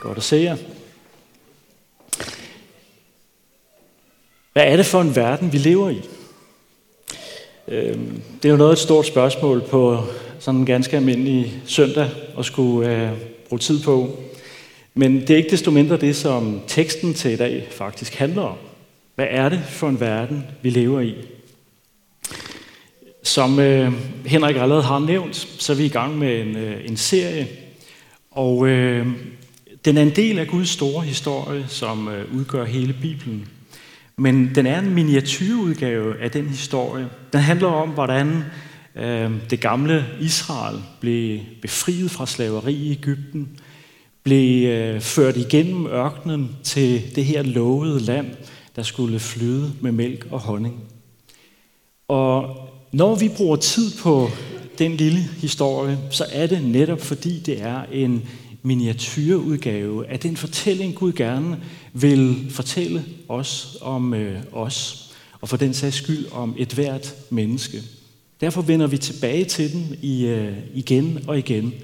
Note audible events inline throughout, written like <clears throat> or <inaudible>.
Godt at se jer. Hvad er det for en verden, vi lever i? Øhm, det er jo noget et stort spørgsmål på sådan en ganske almindelig søndag at skulle øh, bruge tid på. Men det er ikke desto mindre det, som teksten til i dag faktisk handler om. Hvad er det for en verden, vi lever i? Som øh, Henrik allerede har nævnt, så er vi i gang med en, øh, en serie, og øh, den er en del af Guds store historie, som øh, udgør hele Bibelen. Men den er en miniatyrudgave af den historie. Den handler om, hvordan øh, det gamle Israel blev befriet fra slaveri i Ægypten, blev øh, ført igennem ørkenen til det her lovede land, der skulle flyde med mælk og honning. Og når vi bruger tid på den lille historie, så er det netop fordi det er en miniatyrudgave af den fortælling, Gud gerne vil fortælle os om øh, os, og for den sags skyld om et hvert menneske. Derfor vender vi tilbage til den i, øh, igen og igen,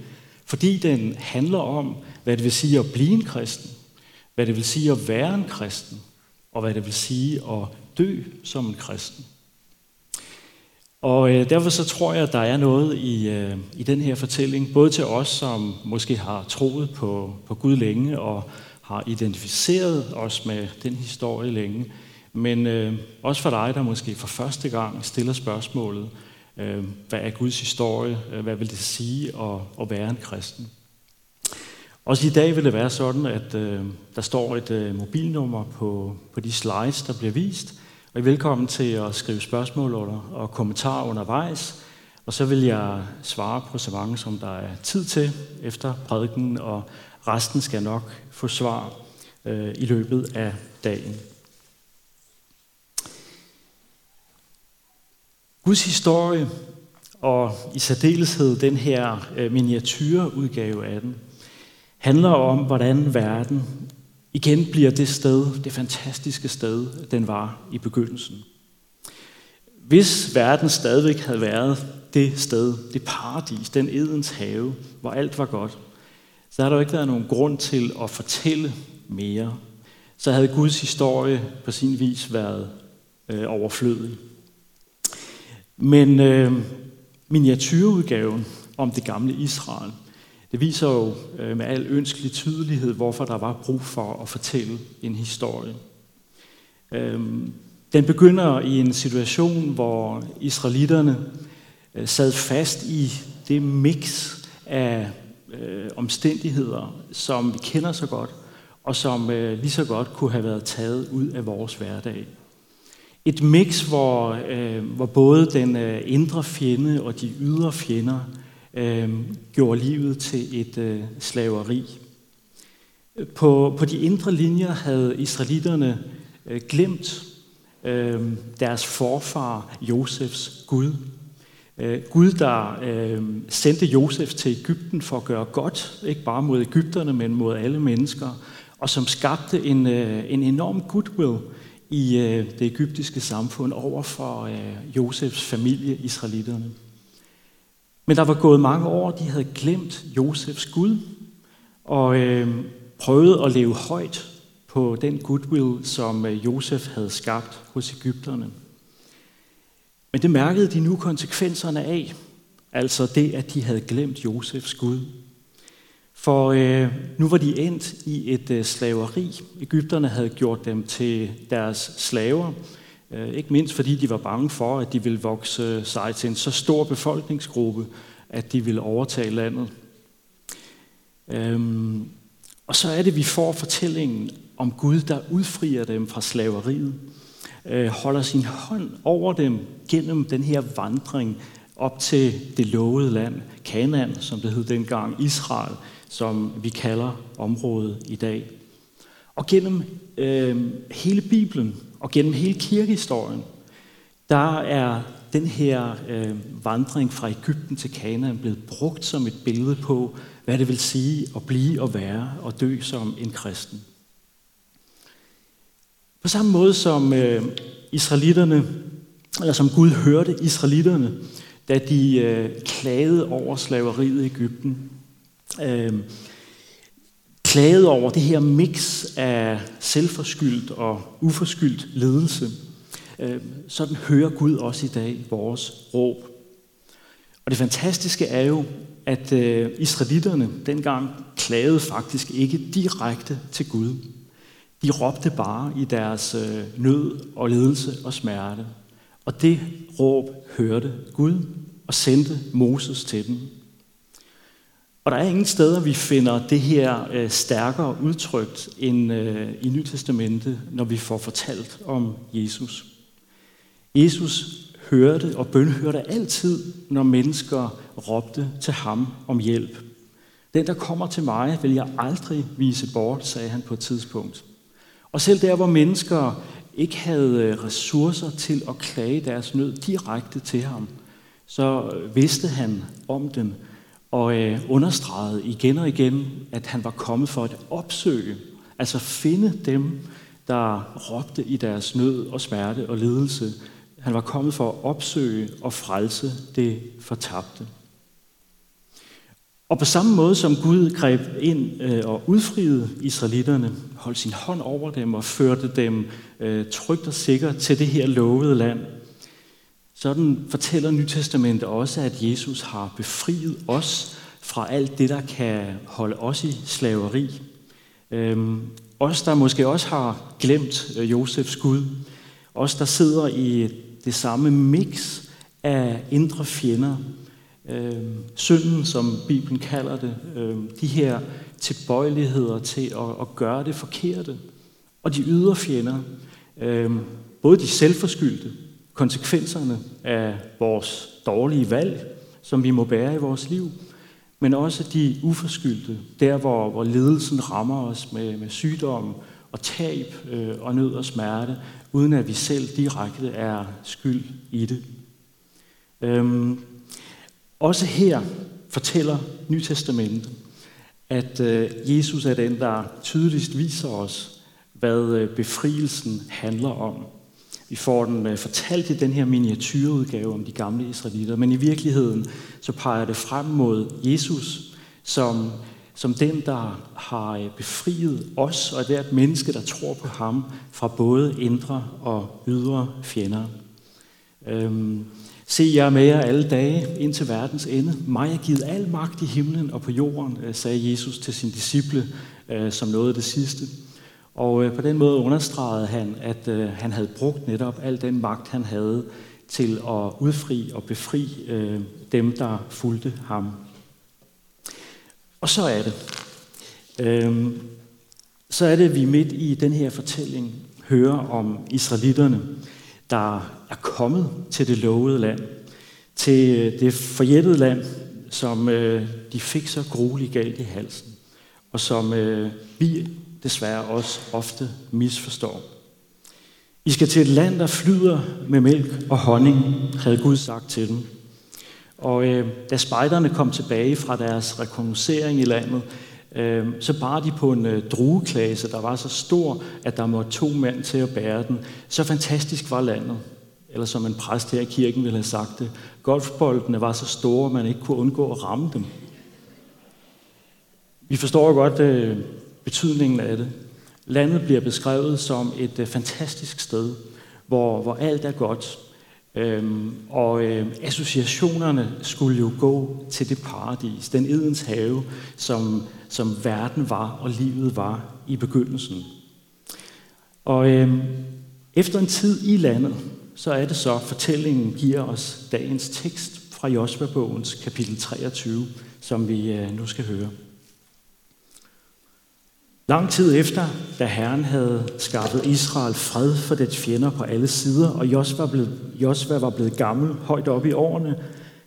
fordi den handler om, hvad det vil sige at blive en kristen, hvad det vil sige at være en kristen, og hvad det vil sige at dø som en kristen. Og øh, derfor så tror jeg, at der er noget i, øh, i den her fortælling, både til os, som måske har troet på, på Gud længe og har identificeret os med den historie længe, men øh, også for dig, der måske for første gang stiller spørgsmålet, øh, hvad er Guds historie? Øh, hvad vil det sige at, at være en kristen? Også i dag vil det være sådan, at øh, der står et øh, mobilnummer på, på de slides, der bliver vist, og I er velkommen til at skrive spørgsmål under, og kommentarer undervejs, og så vil jeg svare på så mange, som der er tid til efter prædiken, og resten skal nok få svar øh, i løbet af dagen. Guds historie, og i særdeleshed den her øh, miniatyrudgave af den, handler om, hvordan verden igen bliver det sted, det fantastiske sted, den var i begyndelsen. Hvis verden stadigvæk havde været det sted, det paradis, den edens have, hvor alt var godt, så havde der jo ikke været nogen grund til at fortælle mere. Så havde Guds historie på sin vis været øh, overflødig. Men øh, miniatyrudgaven om det gamle Israel, det viser jo øh, med al ønskelig tydelighed, hvorfor der var brug for at fortælle en historie. Øhm, den begynder i en situation, hvor israelitterne øh, sad fast i det mix af øh, omstændigheder, som vi kender så godt, og som øh, lige så godt kunne have været taget ud af vores hverdag. Et mix, hvor, hvor både den indre fjende og de ydre fjender øh, gjorde livet til et øh, slaveri. På, på de indre linjer havde israelitterne øh, glemt øh, deres forfar Josefs Gud. Øh, Gud, der øh, sendte Josef til Ægypten for at gøre godt, ikke bare mod Ægypterne, men mod alle mennesker, og som skabte en, øh, en enorm goodwill i øh, det ægyptiske samfund over for øh, Josefs familie, israelitterne. Men der var gået mange år, de havde glemt Josefs Gud, og øh, prøvet at leve højt på den goodwill, som øh, Josef havde skabt hos Ægypterne. Men det mærkede de nu konsekvenserne af, altså det, at de havde glemt Josefs Gud. For øh, nu var de endt i et øh, slaveri. Ægypterne havde gjort dem til deres slaver, Øh, ikke mindst fordi de var bange for, at de ville vokse sig til en så stor befolkningsgruppe, at de ville overtage landet. Øhm, og så er det, vi får fortællingen om Gud, der udfrier dem fra slaveriet, øh, holder sin hånd over dem gennem den her vandring op til det lovede land, Kanaan, som det hed dengang, Israel, som vi kalder området i dag. Og gennem øh, hele Bibelen og gennem hele kirkehistorien, der er den her øh, vandring fra Ægypten til Kanaan blevet brugt som et billede på, hvad det vil sige at blive og være og dø som en kristen. På samme måde som øh, israelitterne, eller som Gud hørte israelitterne, da de øh, klagede over slaveriet i Ægypten, øh, klaget over det her mix af selvforskyldt og uforskyldt ledelse. Øh, sådan hører Gud også i dag vores råb. Og det fantastiske er jo, at øh, israelitterne dengang klagede faktisk ikke direkte til Gud. De råbte bare i deres øh, nød og ledelse og smerte. Og det råb hørte Gud og sendte Moses til dem. Og der er ingen steder, vi finder det her øh, stærkere udtrykt end øh, i Nytestamentet, når vi får fortalt om Jesus. Jesus hørte og bønhørte altid, når mennesker råbte til ham om hjælp. Den, der kommer til mig, vil jeg aldrig vise bort, sagde han på et tidspunkt. Og selv der, hvor mennesker ikke havde øh, ressourcer til at klage deres nød direkte til ham, så vidste han om den og øh, understregede igen og igen, at han var kommet for at opsøge, altså finde dem, der råbte i deres nød og smerte og lidelse. Han var kommet for at opsøge og frelse det fortabte. Og på samme måde som Gud greb ind øh, og udfriede israelitterne, holdt sin hånd over dem og førte dem øh, trygt og sikkert til det her lovede land, sådan fortæller Nytestamentet også, at Jesus har befriet os fra alt det, der kan holde os i slaveri. Øhm, os, der måske også har glemt øh, Josefs Gud. Os, der sidder i det samme mix af indre fjender. Øhm, synden, som Bibelen kalder det. Øhm, de her tilbøjeligheder til at, at gøre det forkerte. Og de ydre fjender. Øhm, både de selvforskyldte, konsekvenserne af vores dårlige valg, som vi må bære i vores liv, men også de uforskyldte, der hvor, hvor ledelsen rammer os med, med sygdom og tab øh, og nød og smerte, uden at vi selv direkte er skyld i det. Øhm, også her fortæller Nytestamentet, at øh, Jesus er den, der tydeligst viser os, hvad øh, befrielsen handler om. Vi får den fortalt i øh, den her miniatyrudgave om de gamle israelitter, men i virkeligheden så peger det frem mod Jesus som, som den, der har øh, befriet os og hvert menneske, der tror på ham, fra både indre og ydre fjender. Øhm, Se, jer med jer alle dage ind til verdens ende. Mig er givet al magt i himlen og på jorden, øh, sagde Jesus til sine disciple som noget af det sidste. Og øh, på den måde understregede han, at øh, han havde brugt netop al den magt, han havde til at udfri og befri øh, dem, der fulgte ham. Og så er det. Øh, så er det, at vi midt i den her fortælling hører om israelitterne, der er kommet til det lovede land, til øh, det forjættede land, som øh, de fik så grueligt galt i halsen, og som øh, vi desværre også ofte misforstår. I skal til et land, der flyder med mælk og honning, havde Gud sagt til dem. Og øh, da spejderne kom tilbage fra deres rekognosering i landet, øh, så bar de på en øh, drueklase, der var så stor, at der måtte to mænd til at bære den. Så fantastisk var landet. Eller som en præst her i kirken ville have sagt det, golfboldene var så store, at man ikke kunne undgå at ramme dem. Vi forstår godt øh, betydningen af det. Landet bliver beskrevet som et øh, fantastisk sted, hvor, hvor alt er godt. Øhm, og øh, associationerne skulle jo gå til det paradis, den Edens have, som, som verden var og livet var i begyndelsen. Og øh, efter en tid i landet, så er det så, fortællingen giver os dagens tekst fra Josva-bogens kapitel 23, som vi øh, nu skal høre. Lang tid efter, da Herren havde skaffet Israel fred for dets fjender på alle sider, og Josva, blev, Josva var blevet gammel højt op i årene,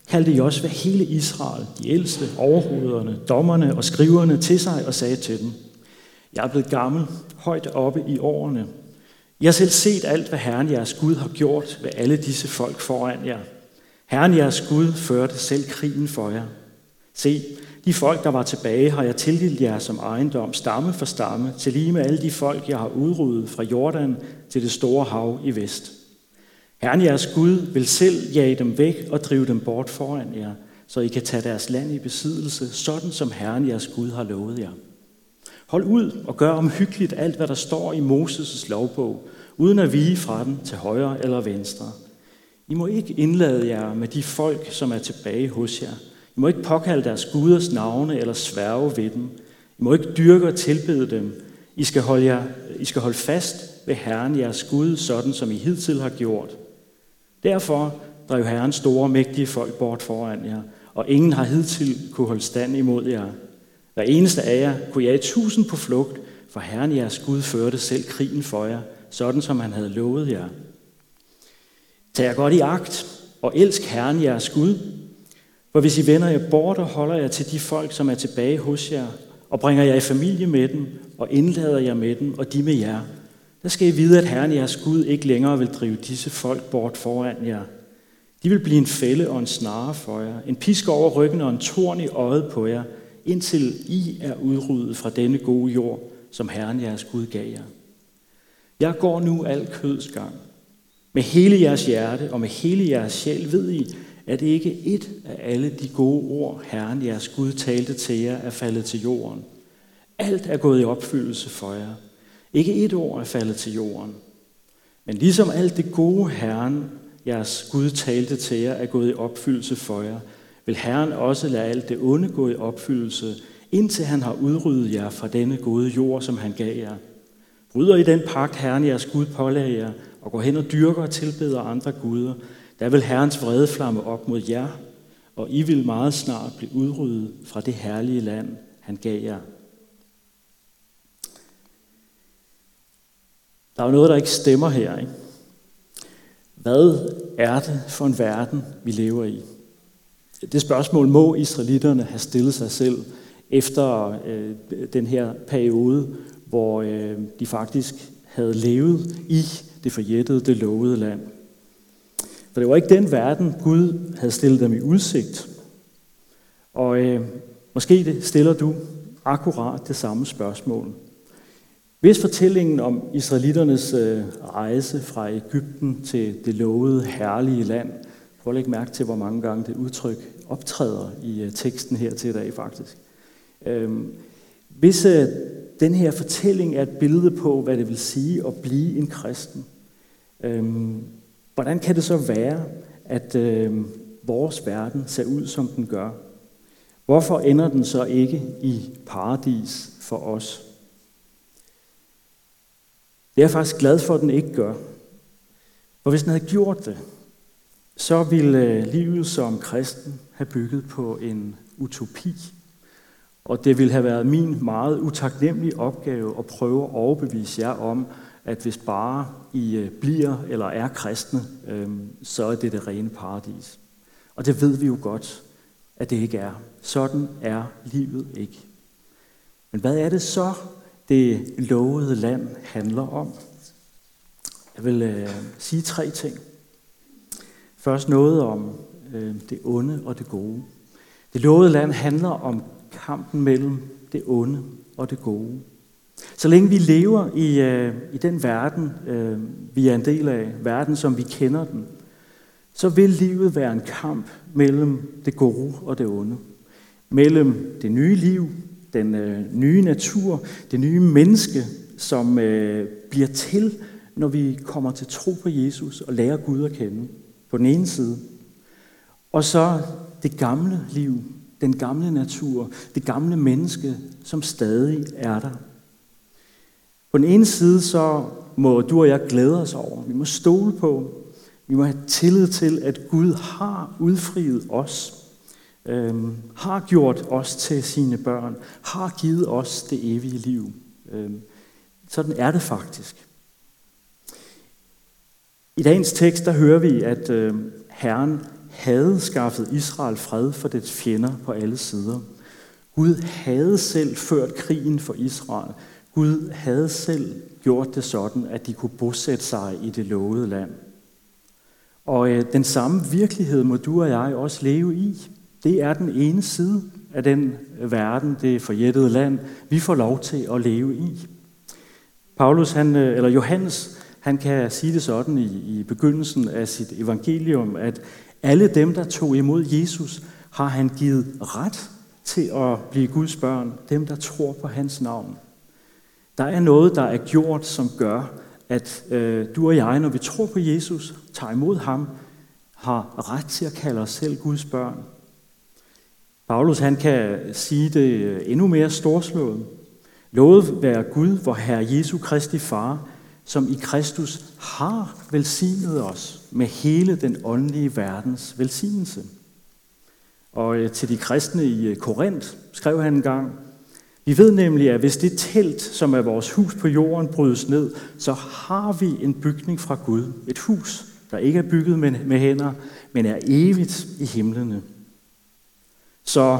kaldte Josva hele Israel, de ældste, overhovederne, dommerne og skriverne til sig og sagde til dem, Jeg er blevet gammel højt oppe i årene. Jeg har selv set alt, hvad Herren jeres Gud har gjort ved alle disse folk foran jer. Herren jeres Gud førte selv krigen for jer. Se, de folk, der var tilbage, har jeg tildelt jer som ejendom, stamme for stamme, til lige med alle de folk, jeg har udryddet fra Jordan til det store hav i vest. Herren jeres Gud vil selv jage dem væk og drive dem bort foran jer, så I kan tage deres land i besiddelse, sådan som Herren jeres Gud har lovet jer. Hold ud og gør omhyggeligt alt, hvad der står i Moses' lovbog, uden at vige fra den til højre eller venstre. I må ikke indlade jer med de folk, som er tilbage hos jer. I må ikke påkalde deres guders navne eller sværge ved dem. I må ikke dyrke og tilbede dem. I skal holde, jer, I skal holde fast ved Herren jeres Gud, sådan som I hidtil har gjort. Derfor drev Herren store, mægtige folk bort foran jer, og ingen har hidtil kunne holde stand imod jer. Hver eneste af jer kunne jage tusind på flugt, for Herren jeres Gud førte selv krigen for jer, sådan som han havde lovet jer. Tag jer godt i agt, og elsk Herren jeres Gud, for hvis I vender jer bort og holder jer til de folk, som er tilbage hos jer, og bringer jer i familie med dem, og indlader jer med dem, og de med jer, der skal I vide, at Herren jeres Gud ikke længere vil drive disse folk bort foran jer. De vil blive en fælde og en snare for jer, en pisk over ryggen og en torn i øjet på jer, indtil I er udryddet fra denne gode jord, som Herren jeres Gud gav jer. Jeg går nu al køds gang. Med hele jeres hjerte og med hele jeres sjæl ved I, at ikke et af alle de gode ord, Herren jeres Gud talte til jer, er faldet til jorden. Alt er gået i opfyldelse for jer. Ikke et ord er faldet til jorden. Men ligesom alt det gode Herren, jeres Gud talte til jer, er gået i opfyldelse for jer, vil Herren også lade alt det onde gå i opfyldelse, indtil han har udryddet jer fra denne gode jord, som han gav jer. Bryder i den pagt, Herren jeres Gud pålagde jer, og går hen og dyrker og tilbeder andre guder, der vil Herrens vrede flamme op mod jer, og I vil meget snart blive udryddet fra det herlige land, han gav jer. Der er jo noget, der ikke stemmer her. Ikke? Hvad er det for en verden, vi lever i? Det spørgsmål må israelitterne have stillet sig selv efter øh, den her periode, hvor øh, de faktisk havde levet i det forjættede, det lovede land. For det var ikke den verden, Gud havde stillet dem i udsigt. Og øh, måske det stiller du akkurat det samme spørgsmål. Hvis fortællingen om israeliternes øh, rejse fra Ægypten til det lovede herlige land, prøv at lægge mærke til, hvor mange gange det udtryk optræder i øh, teksten her til i dag faktisk. Øh, hvis øh, den her fortælling er et billede på, hvad det vil sige at blive en kristen, øh, hvordan kan det så være, at øh, vores verden ser ud, som den gør? Hvorfor ender den så ikke i paradis for os? Det er jeg faktisk glad for, at den ikke gør. For hvis den havde gjort det, så ville øh, livet som kristen have bygget på en utopi. Og det ville have været min meget utaknemmelige opgave at prøve at overbevise jer om, at hvis bare I øh, bliver eller er kristne, øhm, så er det det rene paradis. Og det ved vi jo godt, at det ikke er. Sådan er livet ikke. Men hvad er det så, det lovede land handler om. Jeg vil øh, sige tre ting. Først noget om øh, det onde og det gode. Det lovede land handler om kampen mellem det onde og det gode. Så længe vi lever i, øh, i den verden, øh, vi er en del af, verden som vi kender den, så vil livet være en kamp mellem det gode og det onde. Mellem det nye liv den øh, nye natur, det nye menneske, som øh, bliver til, når vi kommer til tro på Jesus og lærer Gud at kende på den ene side. Og så det gamle liv, den gamle natur, det gamle menneske, som stadig er der. På den ene side så må du og jeg glæde os over, vi må stole på, vi må have tillid til, at Gud har udfriet os øhm, har gjort os til sine børn, har givet os det evige liv. Øhm, sådan er det faktisk. I dagens tekst der hører vi, at øh, Herren havde skaffet Israel fred for dets fjender på alle sider. Gud havde selv ført krigen for Israel. Gud havde selv gjort det sådan, at de kunne bosætte sig i det lovede land. Og øh, den samme virkelighed må du og jeg også leve i. Det er den ene side af den øh, verden, det forjættede land, vi får lov til at leve i. Paulus, han, øh, eller Johannes, han kan sige det sådan i, i begyndelsen af sit evangelium, at alle dem, der tog imod Jesus, har han givet ret til at blive Guds børn, dem, der tror på hans navn. Der er noget, der er gjort, som gør, at øh, du og jeg, når vi tror på Jesus, tager imod ham, har ret til at kalde os selv Guds børn. Paulus han kan sige det øh, endnu mere storslået. Lovet være Gud, hvor Herre Jesu Kristi Far, som i Kristus har velsignet os med hele den åndelige verdens velsignelse. Og øh, til de kristne i øh, Korinth skrev han en gang, vi ved nemlig, at hvis det telt, som er vores hus på jorden, brydes ned, så har vi en bygning fra Gud. Et hus, der ikke er bygget med, med hænder, men er evigt i himlene. Så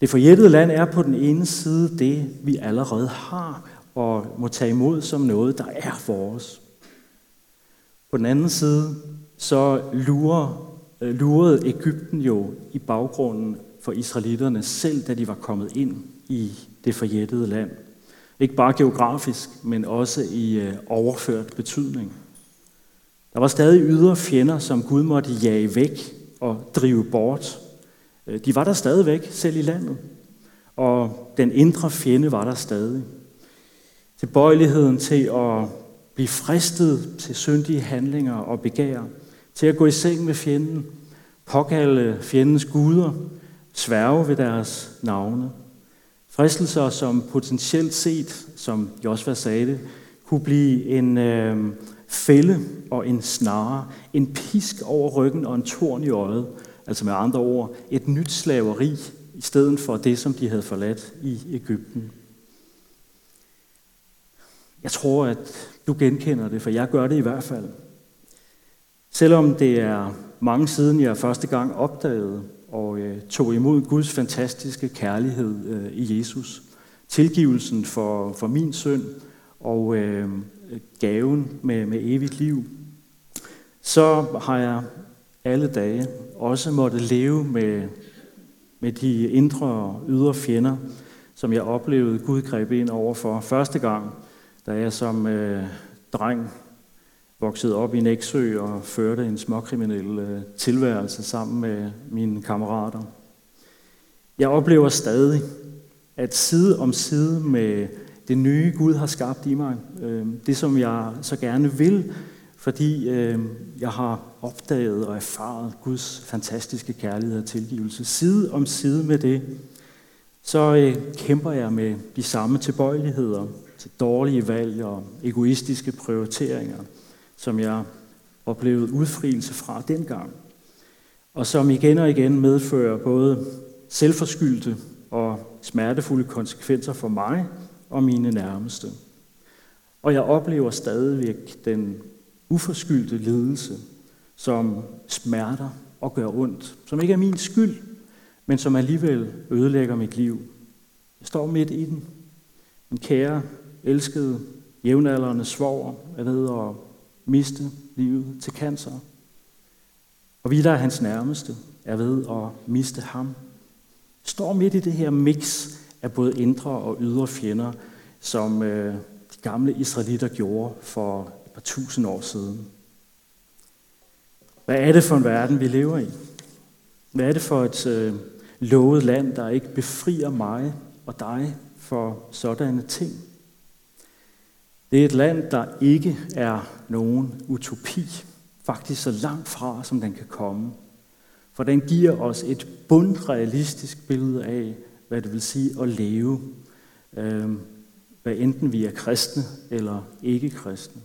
det forjættede land er på den ene side det, vi allerede har og må tage imod som noget, der er vores. På den anden side, så lurer, øh, lurede Ægypten jo i baggrunden for israelitterne, selv da de var kommet ind i det forjættede land. Ikke bare geografisk, men også i øh, overført betydning. Der var stadig ydre fjender, som Gud måtte jage væk og drive bort. Øh, de var der stadigvæk, selv i landet. Og den indre fjende var der stadig. Tilbøjeligheden til at blive fristet til syndige handlinger og begær, til at gå i seng med fjenden, påkalde fjendens guder, sværge ved deres navne. Fristelser, som potentielt set, som Josva sagde det, kunne blive en øh, fælde og en snare, en pisk over ryggen og en torn i øjet, altså med andre ord, et nyt slaveri i stedet for det, som de havde forladt i Ægypten. Jeg tror, at du genkender det, for jeg gør det i hvert fald. Selvom det er mange siden, jeg første gang opdagede og øh, tog imod Guds fantastiske kærlighed øh, i Jesus, tilgivelsen for, for min synd og øh, gaven med, med evigt liv, så har jeg alle dage også måtte leve med, med de indre og ydre fjender, som jeg oplevede Gud greb ind over for første gang, da jeg som øh, dreng voksede op i Næksø og førte en småkriminel øh, tilværelse sammen med mine kammerater. Jeg oplever stadig, at side om side med det nye Gud har skabt i mig, øh, det som jeg så gerne vil, fordi øh, jeg har opdaget og erfaret Guds fantastiske kærlighed og tilgivelse. Side om side med det, så kæmper jeg med de samme tilbøjeligheder til dårlige valg og egoistiske prioriteringer, som jeg oplevede udfrielse fra dengang, og som igen og igen medfører både selvforskyldte og smertefulde konsekvenser for mig og mine nærmeste. Og jeg oplever stadigvæk den uforskyldte lidelse, som smerter og gør ondt, som ikke er min skyld, men som alligevel ødelægger mit liv. Jeg står midt i den. Min kære, elskede, jævnaldrende svoger er ved at miste livet til cancer. Og vi, der er hans nærmeste, er ved at miste ham. Står midt i det her mix af både indre og ydre fjender, som øh, de gamle israelitter gjorde for et par tusind år siden. Hvad er det for en verden, vi lever i? Hvad er det for et øh, lovet land, der ikke befrier mig og dig for sådanne ting? Det er et land, der ikke er nogen utopi, faktisk så langt fra, som den kan komme. For den giver os et bundrealistisk billede af, hvad det vil sige at leve, øh, hvad enten vi er kristne eller ikke kristne.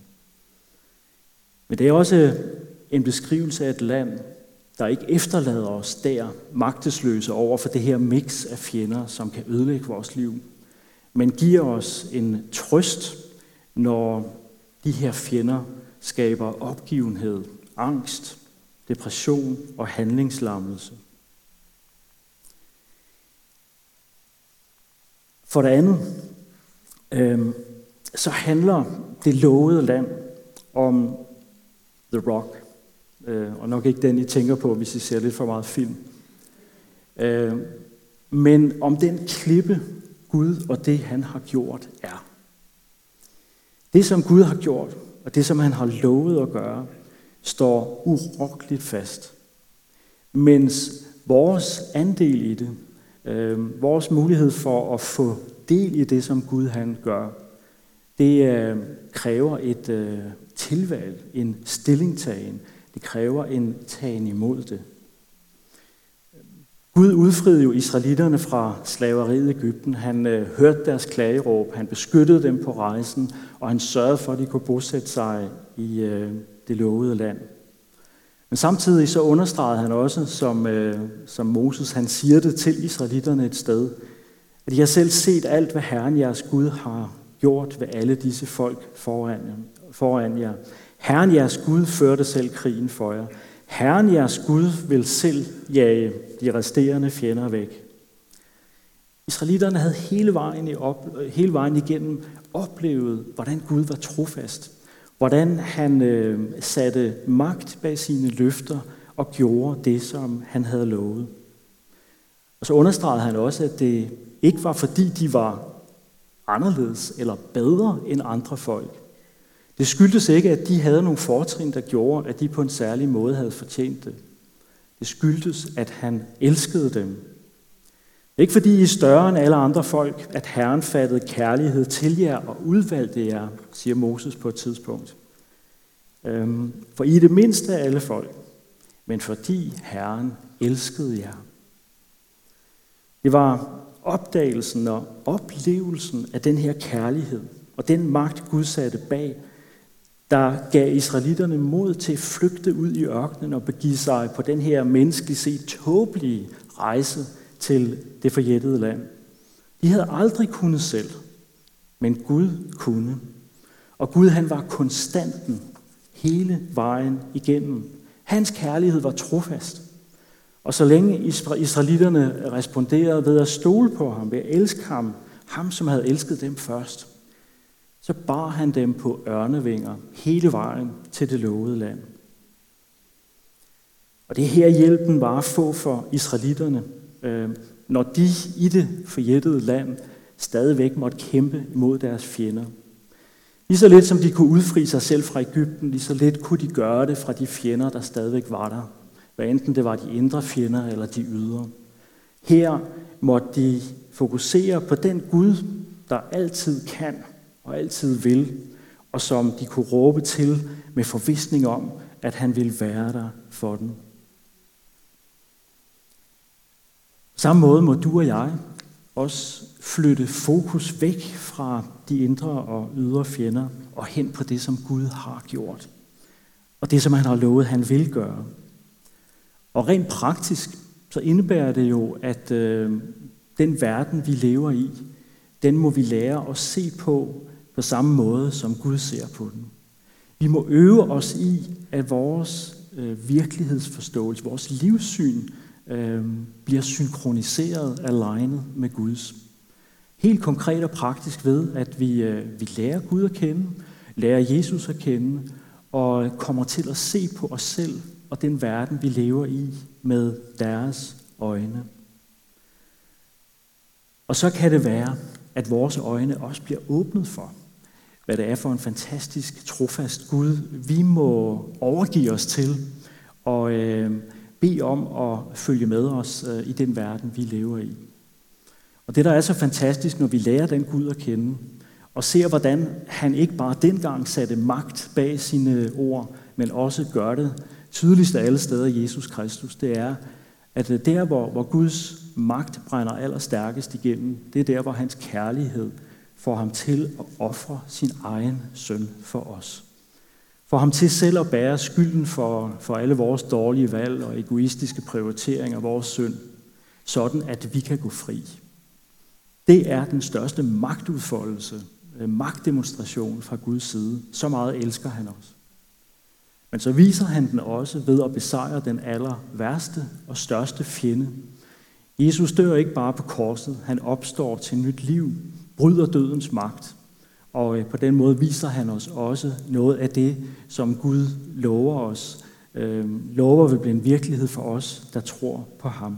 Men det er også en beskrivelse af et land, der ikke efterlader os der magtesløse over for det her mix af fjender, som kan ødelægge vores liv, men giver os en trøst, når de her fjender skaber opgivenhed, angst, depression og handlingslammelse. For det andet, øh, så handler det lovede land om The Rock. Øh, og nok ikke den, I tænker på, hvis I ser lidt for meget film. Øh, men om den klippe, Gud og det, han har gjort, er. Det, som Gud har gjort, og det, som han har lovet at gøre, står urokkeligt fast. Mens vores andel i det, øh, vores mulighed for at få del i det, som Gud han gør, det øh, kræver et øh, tilvalg, en stillingtagen. Det kræver en tagen imod det. Gud udfriede jo israelitterne fra slaveriet i Ægypten. Han øh, hørte deres klageråb, han beskyttede dem på rejsen, og han sørgede for, at de kunne bosætte sig i øh, det lovede land. Men samtidig så understregede han også, som, øh, som Moses han siger det til israelitterne et sted, at I har selv set alt, hvad Herren jeres Gud har gjort ved alle disse folk foran, foran jer. Herren jeres Gud førte selv krigen for jer. Herren jeres Gud vil selv jage de resterende fjender væk. Israelitterne havde hele vejen, i op, hele vejen igennem oplevet, hvordan Gud var trofast. Hvordan han øh, satte magt bag sine løfter og gjorde det, som han havde lovet. Og så understregede han også, at det ikke var fordi de var anderledes eller bedre end andre folk. Det skyldtes ikke, at de havde nogle fortrin, der gjorde, at de på en særlig måde havde fortjent det. Det skyldtes, at han elskede dem. Ikke fordi I er større end alle andre folk, at Herren fattede kærlighed til jer og udvalgte jer, siger Moses på et tidspunkt. Øhm, for I er det mindste af alle folk, men fordi Herren elskede jer. Det var opdagelsen og oplevelsen af den her kærlighed og den magt, Gud satte bag, der gav israelitterne mod til at flygte ud i ørkenen og begive sig på den her menneskeligt set tåbelige rejse til det forjættede land. De havde aldrig kunnet selv, men Gud kunne. Og Gud han var konstanten hele vejen igennem. Hans kærlighed var trofast. Og så længe israelitterne responderede ved at stole på ham, ved at elske ham, ham som havde elsket dem først, så bar han dem på ørnevinger hele vejen til det lovede land. Og det er her hjælpen var at få for israelitterne, øh, når de i det forjættede land stadigvæk måtte kæmpe imod deres fjender. Lige så lidt som de kunne udfri sig selv fra Ægypten, lige så lidt kunne de gøre det fra de fjender, der stadigvæk var der. Hvad enten det var de indre fjender eller de ydre. Her måtte de fokusere på den Gud, der altid kan og altid vil, og som de kunne råbe til med forvisning om, at han ville være der for dem. På samme måde må du og jeg også flytte fokus væk fra de indre og ydre fjender og hen på det, som Gud har gjort. Og det, som han har lovet, han vil gøre. Og rent praktisk, så indebærer det jo, at øh, den verden, vi lever i, den må vi lære at se på på samme måde, som Gud ser på den. Vi må øve os i, at vores øh, virkelighedsforståelse, vores livssyn, øh, bliver synkroniseret, alignet med Guds. Helt konkret og praktisk ved, at vi, øh, vi lærer Gud at kende, lærer Jesus at kende, og kommer til at se på os selv og den verden, vi lever i, med deres øjne. Og så kan det være, at vores øjne også bliver åbnet for, hvad det er for en fantastisk, trofast Gud, vi må overgive os til og øh, bede om at følge med os øh, i den verden, vi lever i. Og det, der er så fantastisk, når vi lærer den Gud at kende, og ser, hvordan han ikke bare dengang satte magt bag sine ord, men også gør det tydeligst af alle steder Jesus Kristus, det er, at øh, der, hvor, hvor Guds magt brænder allerstærkest igennem, det er der, hvor hans kærlighed får ham til at ofre sin egen søn for os. Får ham til selv at bære skylden for, for alle vores dårlige valg og egoistiske prioriteringer af vores synd, sådan at vi kan gå fri. Det er den største magtudfoldelse, øh, magtdemonstration fra Guds side. Så meget elsker han os. Men så viser han den også ved at besejre den aller værste og største fjende. Jesus dør ikke bare på korset, han opstår til nyt liv, bryder dødens magt. Og øh, på den måde viser han os også noget af det, som Gud lover os. Øh, lover vil blive en virkelighed for os, der tror på ham.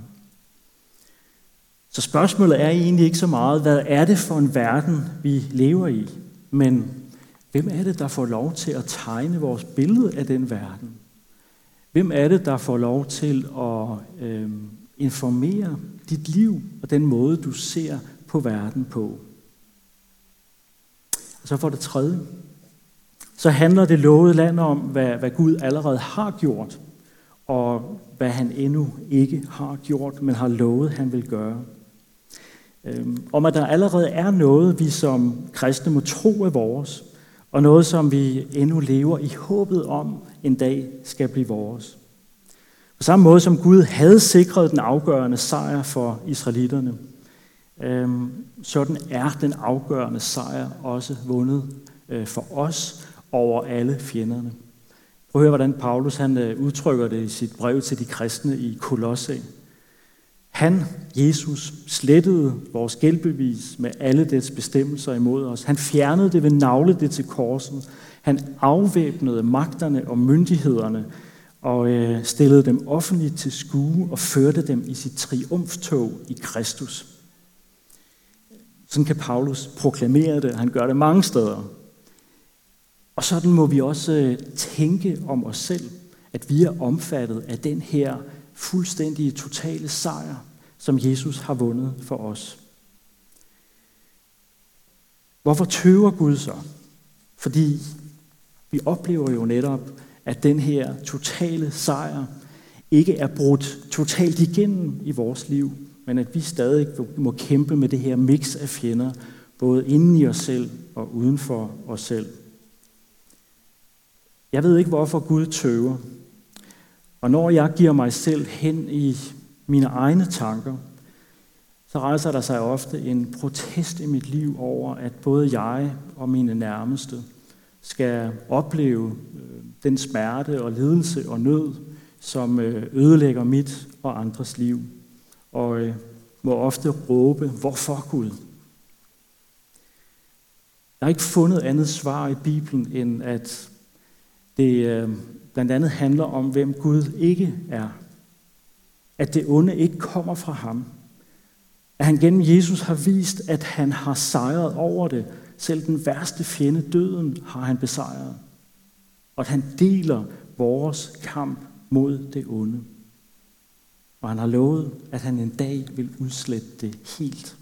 Så spørgsmålet er egentlig ikke så meget, hvad er det for en verden, vi lever i, men hvem er det, der får lov til at tegne vores billede af den verden? Hvem er det, der får lov til at øh, informere dit liv og den måde, du ser på verden på? Og så for det tredje, så handler det lovede land om, hvad, hvad Gud allerede har gjort, og hvad han endnu ikke har gjort, men har lovet, han vil gøre. Øhm, om at der allerede er noget, vi som kristne må tro er vores, og noget, som vi endnu lever i håbet om en dag skal blive vores. På samme måde som Gud havde sikret den afgørende sejr for israelitterne, øhm, sådan er den afgørende sejr også vundet øh, for os over alle fjenderne. Prøv at høre, hvordan Paulus han øh, udtrykker det i sit brev til de kristne i Kolosse. Han, Jesus, slettede vores gældbevis med alle dets bestemmelser imod os. Han fjernede det ved navle det til korset. Han afvæbnede magterne og myndighederne og øh, stillede dem offentligt til skue og førte dem i sit triumftog i Kristus. Sådan kan Paulus proklamere det. Han gør det mange steder. Og sådan må vi også øh, tænke om os selv, at vi er omfattet af den her fuldstændige totale sejr, som Jesus har vundet for os. Hvorfor tøver Gud så? Fordi vi oplever jo netop, at den her totale sejr ikke er brudt totalt igennem i vores liv, men at vi stadig må kæmpe med det her mix af fjender, både inden i os selv og uden for os selv. Jeg ved ikke, hvorfor Gud tøver. Og når jeg giver mig selv hen i mine egne tanker, så rejser der sig ofte en protest i mit liv over, at både jeg og mine nærmeste skal opleve øh, den smerte og lidelse og nød, som øh, ødelægger mit og andres liv. Og øh, må ofte råbe, hvorfor Gud? Jeg har ikke fundet andet svar i Bibelen, end at det øh, blandt andet handler om, hvem Gud ikke er. At det onde ikke kommer fra ham. At han gennem Jesus har vist, at han har sejret over det. Selv den værste fjende, døden, har han besejret. Og at han deler vores kamp mod det onde. Og han har lovet, at han en dag vil udslette det helt.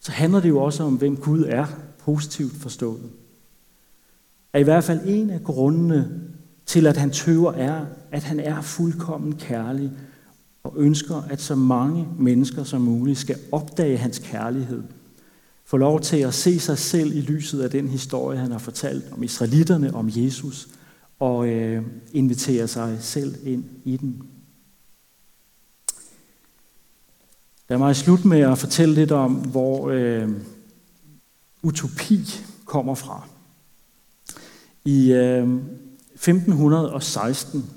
Så handler det jo også om, hvem Gud er, positivt forstået. At i hvert fald en af grundene til, at han tøver, er, at han er fuldkommen kærlig og ønsker, at så mange mennesker som muligt skal opdage hans kærlighed. Få lov til at se sig selv i lyset af den historie, han har fortalt om israelitterne, om Jesus, og øh, invitere sig selv ind i den. Lad mig slutte med at fortælle lidt om, hvor øh, utopi kommer fra. I øh, 1516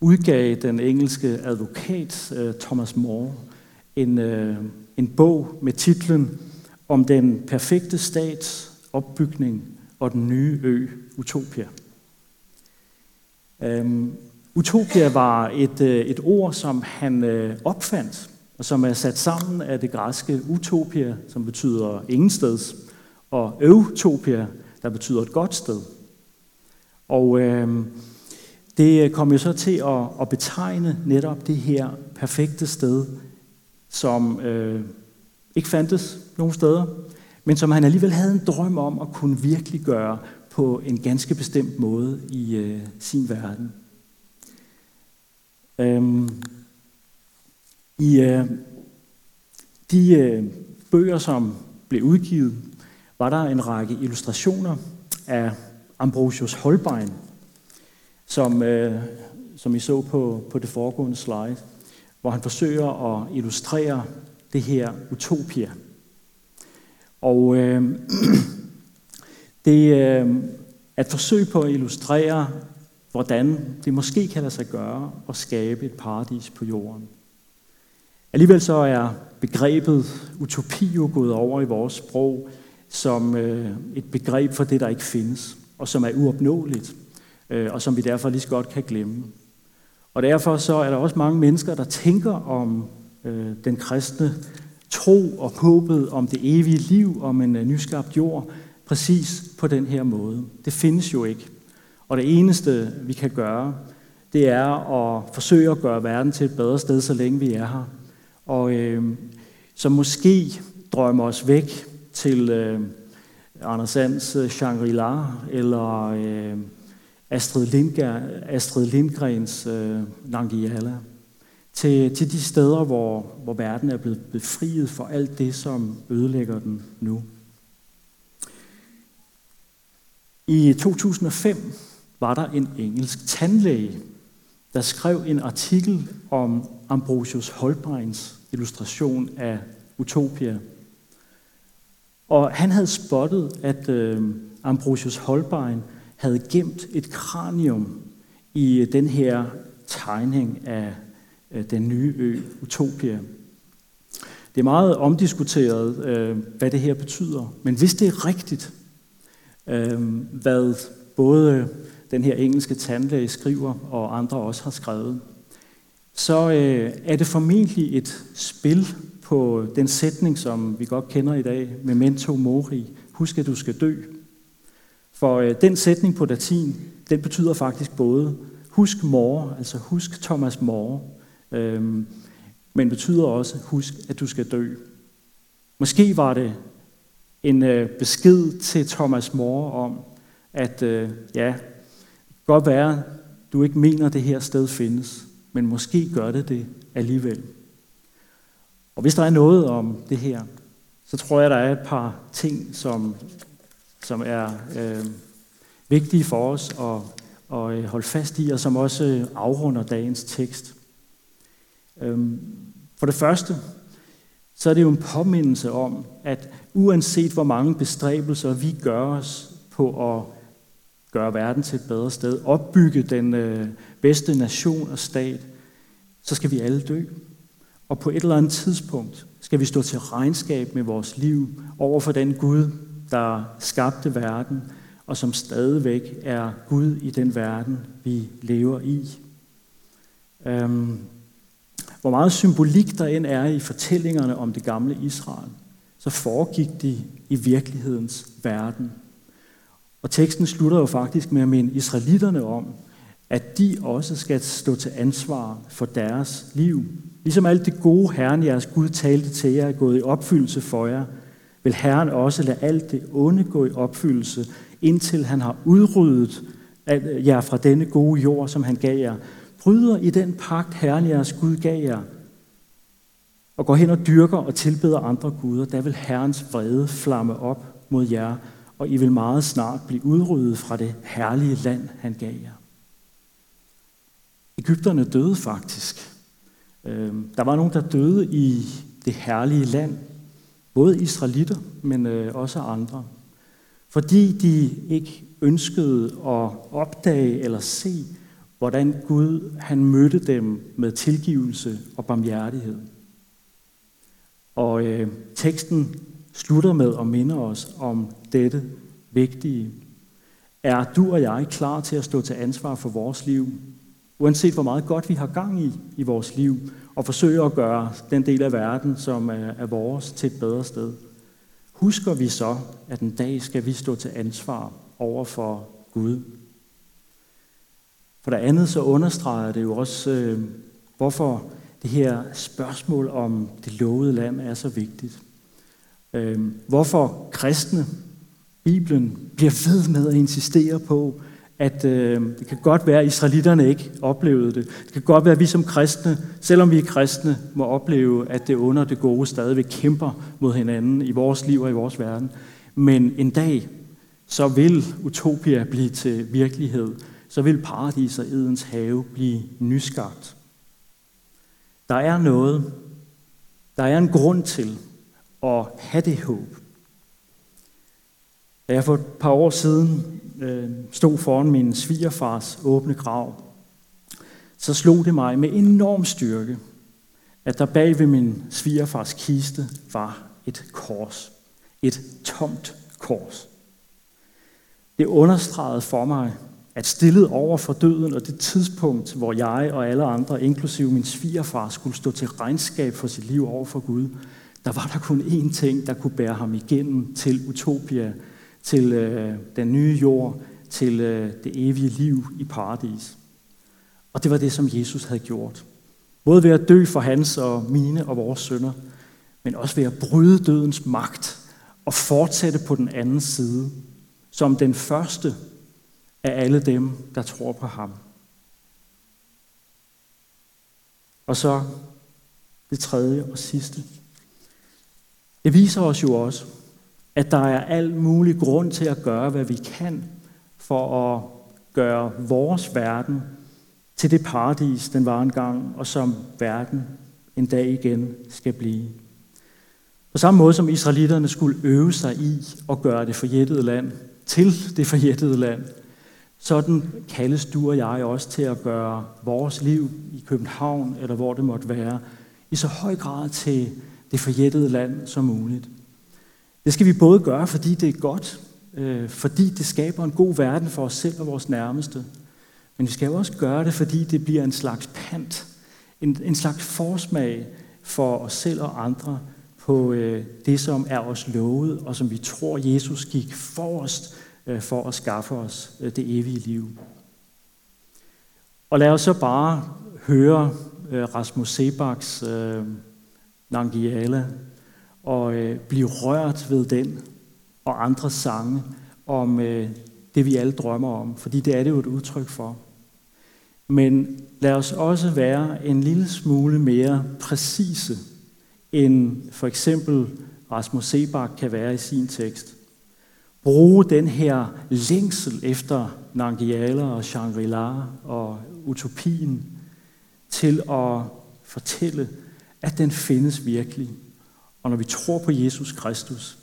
udgav den engelske advokat øh, Thomas More en, øh, en bog med titlen Om den perfekte stats opbygning og den nye ø Utopia. Um, Utopia var et, øh, et ord, som han øh, opfandt, og som er sat sammen af det græske utopia, som betyder ingensteds, og eutopia, der betyder et godt sted. Og øh, det kom jo så til at, at betegne netop det her perfekte sted, som øh, ikke fandtes nogen steder, men som han alligevel havde en drøm om at kunne virkelig gøre på en ganske bestemt måde i øh, sin verden. Øhm, i øh, de øh, bøger, som blev udgivet, var der en række illustrationer af Ambrosius Holbein, som, øh, som I så på, på det foregående slide, hvor han forsøger at illustrere det her utopia. Og øh, <clears throat> det er øh, forsøg på at illustrere, hvordan det måske kan lade sig gøre at skabe et paradis på jorden. Alligevel så er begrebet utopi jo gået over i vores sprog som øh, et begreb for det, der ikke findes og som er uopnåeligt, øh, og som vi derfor lige så godt kan glemme. Og derfor så er der også mange mennesker, der tænker om øh, den kristne tro og håbet om det evige liv, om en øh, nyskabt jord, præcis på den her måde. Det findes jo ikke. Og det eneste, vi kan gøre, det er at forsøge at gøre verden til et bedre sted, så længe vi er her. Og øh, så måske drømme os væk til øh, Anders Sands øh, Shangri-La, eller øh, Astrid, Lindgren, Astrid Lindgrens øh, Nangiala, til, til de steder, hvor, hvor verden er blevet befriet for alt det, som ødelægger den nu. I 2005 var der en engelsk tandlæge, der skrev en artikel om Ambrosius Holbeins illustration af Utopia. Og han havde spottet, at øh, Ambrosius Holbein havde gemt et kranium i øh, den her tegning af øh, den nye ø Utopia. Det er meget omdiskuteret, øh, hvad det her betyder. Men hvis det er rigtigt, øh, hvad både den her engelske tandlæge skriver, og andre også har skrevet, så øh, er det formentlig et spil på den sætning, som vi godt kender i dag, memento mori, husk at du skal dø. For øh, den sætning på latin, den betyder faktisk både husk mor, altså husk Thomas mor, øh, men betyder også husk at du skal dø. Måske var det en øh, besked til Thomas mor om, at øh, ja, godt være, du ikke mener, at det her sted findes, men måske gør det det alligevel. Og hvis der er noget om det her, så tror jeg, der er et par ting, som, som er øh, vigtige for os at, at øh, holde fast i, og som også øh, afrunder dagens tekst. Øh, for det første, så er det jo en påmindelse om, at uanset hvor mange bestræbelser vi gør os på at gøre verden til et bedre sted, opbygge den øh, bedste nation og stat, så skal vi alle dø. Og på et eller andet tidspunkt skal vi stå til regnskab med vores liv over for den Gud, der skabte verden, og som stadigvæk er Gud i den verden, vi lever i. Øhm, hvor meget symbolik der end er i fortællingerne om det gamle Israel, så foregik de i virkelighedens verden. Og teksten slutter jo faktisk med at minde israelitterne om, at de også skal stå til ansvar for deres liv. Ligesom alt det gode Herren, jeres Gud, talte til jer, er gået i opfyldelse for jer, vil Herren også lade alt det onde gå i opfyldelse, indtil han har udryddet jer fra denne gode jord, som han gav jer. Bryder i den pagt, Herren jeres Gud gav jer, og går hen og dyrker og tilbeder andre guder, der vil Herrens vrede flamme op mod jer, og I vil meget snart blive udryddet fra det herlige land, han gav jer. Ægypterne døde faktisk. Øhm, der var nogen, der døde i det herlige land. Både israelitter, men øh, også andre. Fordi de ikke ønskede at opdage eller se, hvordan Gud han mødte dem med tilgivelse og barmhjertighed. Og øh, teksten slutter med at minde os om dette vigtige. Er du og jeg klar til at stå til ansvar for vores liv, uanset hvor meget godt vi har gang i i vores liv, og forsøge at gøre den del af verden, som er vores, til et bedre sted? Husker vi så, at en dag skal vi stå til ansvar over for Gud? For det andet så understreger det jo også, øh, hvorfor det her spørgsmål om det lovede land er så vigtigt. Øh, hvorfor kristne, Bibelen, bliver ved med at insistere på, at øh, det kan godt være, at israelitterne ikke oplevede det. Det kan godt være, at vi som kristne, selvom vi er kristne, må opleve, at det under det gode stadigvæk kæmper mod hinanden i vores liv og i vores verden. Men en dag, så vil utopia blive til virkelighed. Så vil paradis og Edens have blive nyskabt. Der er noget, der er en grund til at have det håb. Da jeg for et par år siden øh, stod foran min svigerfars åbne grav, så slog det mig med enorm styrke, at der bag ved min svigerfars kiste var et kors. Et tomt kors. Det understregede for mig, at stillet over for døden og det tidspunkt, hvor jeg og alle andre, inklusive min svigerfar, skulle stå til regnskab for sit liv over for Gud, der var der kun én ting, der kunne bære ham igennem til utopia, til øh, den nye jord, til øh, det evige liv i paradis. Og det var det, som Jesus havde gjort. Både ved at dø for hans og mine og vores sønder, men også ved at bryde dødens magt og fortsætte på den anden side, som den første af alle dem, der tror på ham. Og så det tredje og sidste. Det viser os jo også, at der er al mulig grund til at gøre, hvad vi kan for at gøre vores verden til det paradis, den var engang, og som verden en dag igen skal blive. På samme måde som israelitterne skulle øve sig i at gøre det forjættede land til det forjættede land, sådan kaldes du og jeg også til at gøre vores liv i København, eller hvor det måtte være, i så høj grad til det forjættede land som muligt. Det skal vi både gøre, fordi det er godt, øh, fordi det skaber en god verden for os selv og vores nærmeste, men vi skal også gøre det, fordi det bliver en slags pant, en, en slags forsmag for os selv og andre på øh, det, som er os lovet, og som vi tror, Jesus gik forrest øh, for at skaffe os øh, det evige liv. Og lad os så bare høre øh, Rasmus Sebaks øh, Nangiala og øh, blive rørt ved den og andre sange om øh, det, vi alle drømmer om, fordi det er det jo et udtryk for. Men lad os også være en lille smule mere præcise, end for eksempel Rasmus Sebak kan være i sin tekst. Bruge den her længsel efter Nangiala og Shangri-La og utopien til at fortælle, at den findes virkelig. Og når vi tror på Jesus Kristus,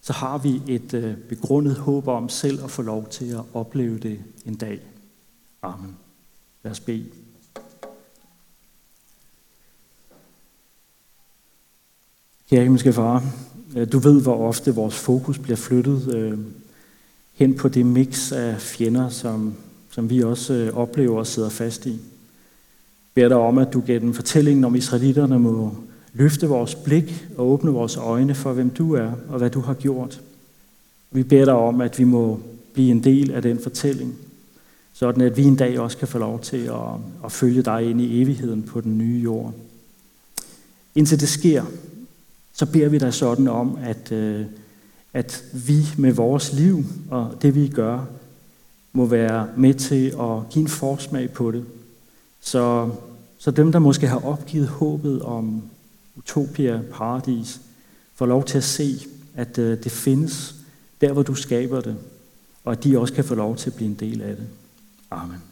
så har vi et øh, begrundet håb om selv at få lov til at opleve det en dag. Amen. Lad os bede. Kære himmelske far, øh, du ved, hvor ofte vores fokus bliver flyttet øh, hen på det mix af fjender, som, som vi også øh, oplever og sidder fast i. Beder dig om, at du gennem fortællingen om israelitterne må løfte vores blik og åbne vores øjne for, hvem du er og hvad du har gjort. Vi beder dig om, at vi må blive en del af den fortælling, sådan at vi en dag også kan få lov til at, at følge dig ind i evigheden på den nye jord. Indtil det sker, så beder vi dig sådan om, at, øh, at vi med vores liv og det vi gør, må være med til at give en forsmag på det. Så, så dem, der måske har opgivet håbet om utopia, paradis, får lov til at se, at øh, det findes der, hvor du skaber det, og at de også kan få lov til at blive en del af det. Amen.